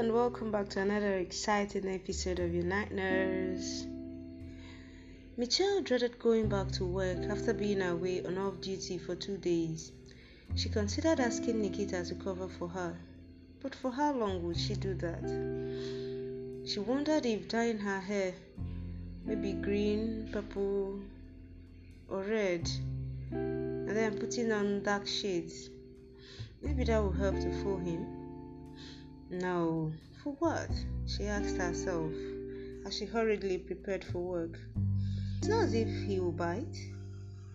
and welcome back to another exciting episode of Night Nurse. Michelle dreaded going back to work after being away on off duty for two days. She considered asking Nikita to cover for her, but for how long would she do that? She wondered if dyeing her hair, maybe green, purple, or red, and then putting on dark shades, maybe that would help to fool him. No, for what? she asked herself as she hurriedly prepared for work. It's not as if he will bite.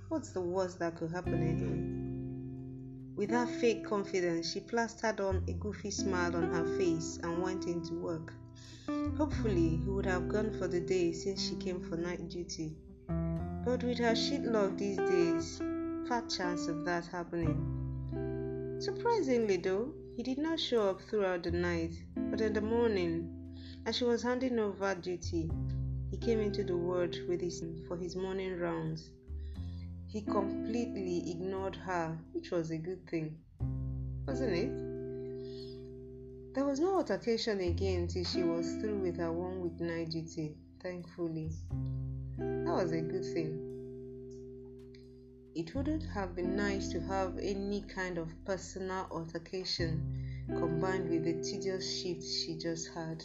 What's the worst that could happen anyway? With her fake confidence, she plastered on a goofy smile on her face and went into work. Hopefully, he would have gone for the day since she came for night duty. But with her sheet luck these days, fat chance of that happening. Surprisingly, though, he did not show up throughout the night, but in the morning, as she was handing over duty, he came into the ward with his for his morning rounds. He completely ignored her, which was a good thing, wasn't it? There was no altercation again till she was through with her one week night duty, thankfully. That was a good thing. It wouldn't have been nice to have any kind of personal altercation combined with the tedious shift she just had.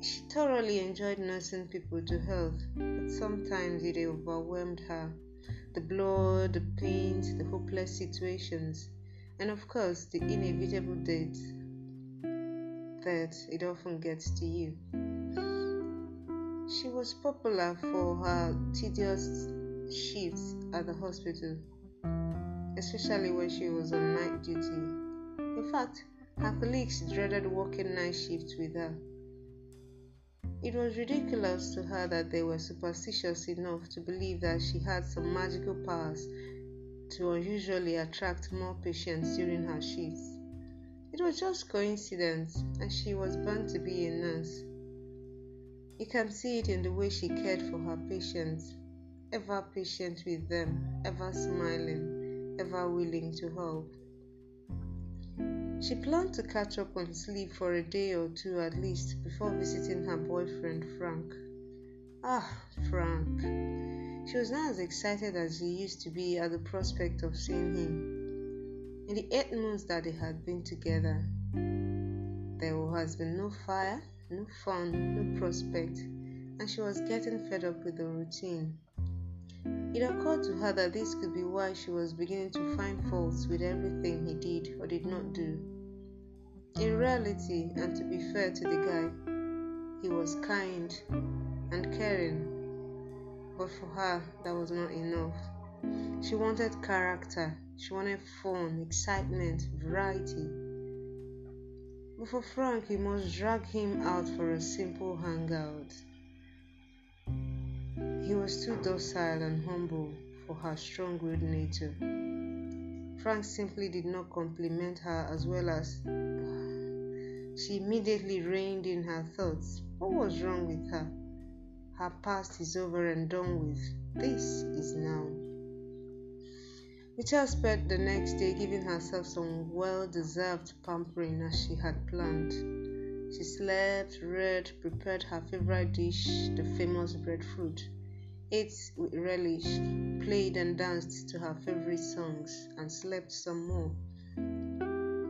She thoroughly enjoyed nursing people to health, but sometimes it overwhelmed her. The blood, the pain, the hopeless situations, and of course the inevitable death that it often gets to you. She was popular for her tedious shifts at the hospital, especially when she was on night duty. In fact, her colleagues dreaded working night shifts with her. It was ridiculous to her that they were superstitious enough to believe that she had some magical powers to unusually attract more patients during her shifts. It was just coincidence, and she was born to be a nurse. You can see it in the way she cared for her patients ever patient with them, ever smiling, ever willing to help. She planned to catch up on sleep for a day or two at least before visiting her boyfriend Frank. Ah, Frank. She was not as excited as she used to be at the prospect of seeing him. In the eight months that they had been together, there has been no fire, no fun, no prospect, and she was getting fed up with the routine. It occurred to her that this could be why she was beginning to find faults with everything he did or did not do. In reality, and to be fair to the guy, he was kind and caring, but for her, that was not enough. She wanted character, she wanted fun, excitement, variety. But for Frank, he must drag him out for a simple hangout. Was too docile and humble for her strong willed nature. Frank simply did not compliment her as well as she immediately reined in her thoughts. What was wrong with her? Her past is over and done with. This is now. Michelle spent the next day giving herself some well deserved pampering as she had planned. She slept, read, prepared her favorite dish, the famous breadfruit ate with relish, played and danced to her favorite songs, and slept some more.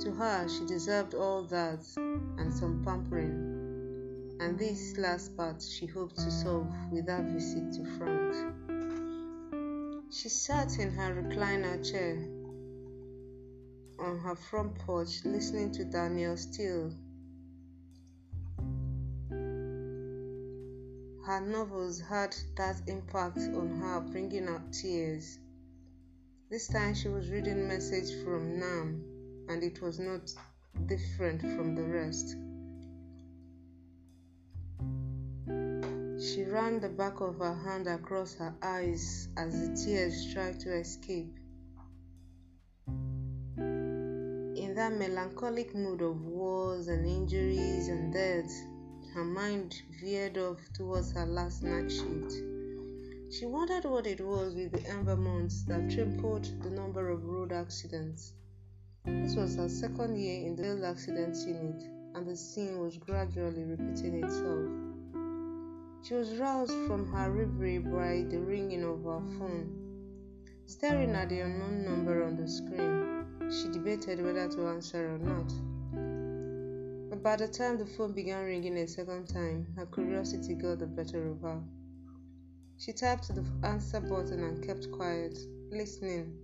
To her, she deserved all that and some pampering, and this last part she hoped to solve with that visit to Frank. She sat in her recliner chair on her front porch listening to Danielle Steel Her novels had that impact on her, bringing out tears. This time she was reading message from Nam, and it was not different from the rest. She ran the back of her hand across her eyes as the tears tried to escape. In that melancholic mood of wars and injuries and death, her mind veered off towards her last night shift. She wondered what it was with the amber months that tripled the number of road accidents. This was her second year in the field accident unit, and the scene was gradually repeating itself. She was roused from her reverie by the ringing of her phone. Staring at the unknown number on the screen, she debated whether to answer or not. But by the time the phone began ringing a second time, her curiosity got the better of her. She tapped the answer button and kept quiet, listening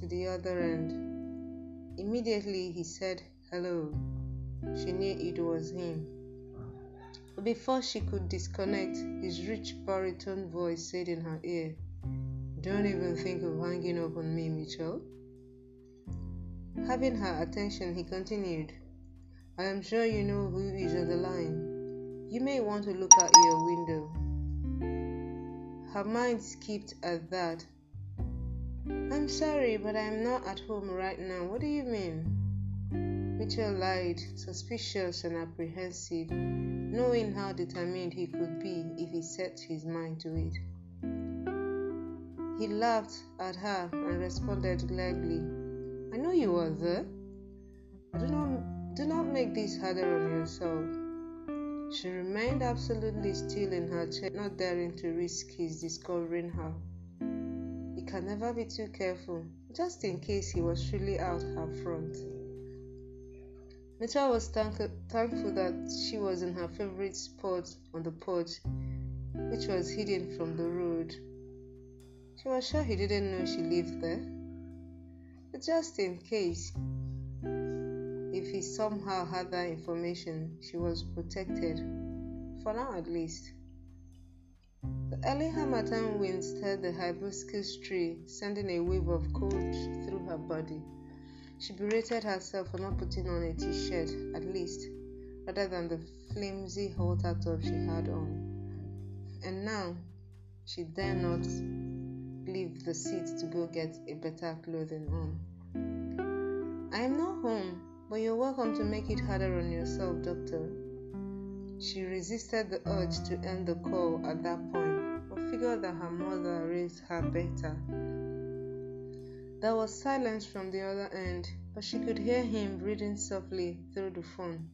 to the other end. Immediately he said, Hello. She knew it was him. But before she could disconnect, his rich baritone voice said in her ear, Don't even think of hanging up on me, Mitchelle. Having her attention, he continued, I am sure you know who is on the line. You may want to look out your window. Her mind skipped at that. I'm sorry, but I'm not at home right now. What do you mean? Mitchelle lied, suspicious and apprehensive, knowing how determined he could be if he set his mind to it. He laughed at her and responded gladly, I know you were there. Do not, do not make this harder on yourself. She remained absolutely still in her chair, not daring to risk his discovering her. He can never be too careful, just in case he was truly out her front. Mitchelle was thank- thankful that she was in her favorite spot on the porch, which was hidden from the road. She was sure he didn't know she lived there. But just in case, somehow had that information, she was protected, for now at least. The early Harmattan wind stirred the hibiscus tree, sending a wave of cold through her body. She berated herself for not putting on a t shirt, at least, rather than the flimsy halter top she had on. And now, she dare not leave the seat to go get a better clothing on. I am not home, but you're welcome to make it harder on yourself, Doctor. She resisted the urge to end the call at that point, but figured that her mother raised her better. There was silence from the other end, but she could hear him breathing softly through the phone.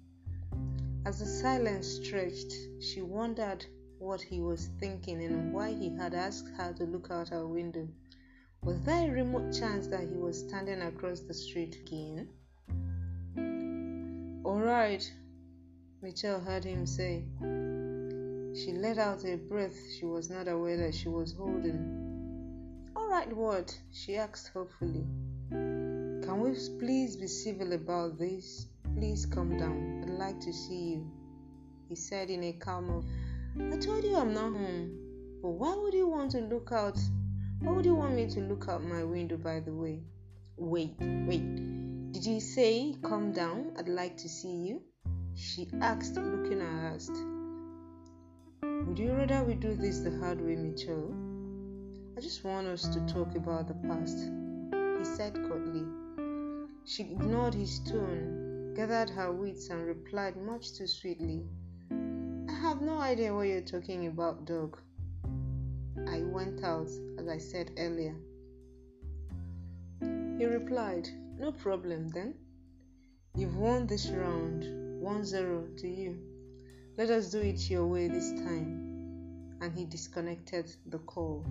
As the silence stretched, she wondered what he was thinking and why he had asked her to look out her window. Was there a remote chance that he was standing across the street again? All right, Mitchelle heard him say. She let out a breath she was not aware that she was holding. All right, what? she asked hopefully. Can we please be civil about this? Please come down. I'd like to see you, he said in a calm voice. I told you I'm not home. But why would you want to look out? Why would you want me to look out my window, by the way? Wait, wait. Did you say, Come down, I'd like to see you? She asked, looking harassed. Would you rather we do this the hard way, Mitchelle? I just want us to talk about the past, he said curtly. She ignored his tone, gathered her wits, and replied much too sweetly. I have no idea what you're talking about, dog. I went out, as I said earlier. He replied, no problem then. You've won this round 1 0 to you. Let us do it your way this time. And he disconnected the call.